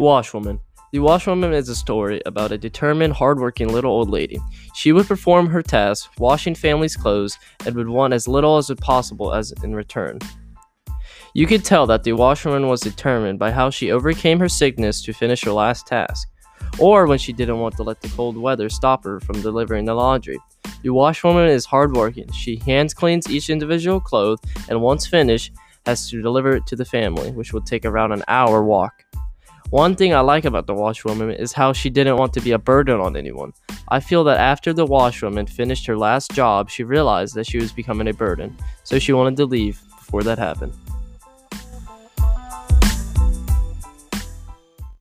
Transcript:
Washwoman. The washwoman is a story about a determined, hardworking little old lady. She would perform her tasks, washing families' clothes, and would want as little as possible as in return. You could tell that the washwoman was determined by how she overcame her sickness to finish her last task, or when she didn't want to let the cold weather stop her from delivering the laundry. The washwoman is hardworking. She hands cleans each individual cloth, and once finished, has to deliver it to the family, which would take around an hour walk. One thing I like about the washwoman is how she didn't want to be a burden on anyone. I feel that after the washwoman finished her last job, she realized that she was becoming a burden, so she wanted to leave before that happened.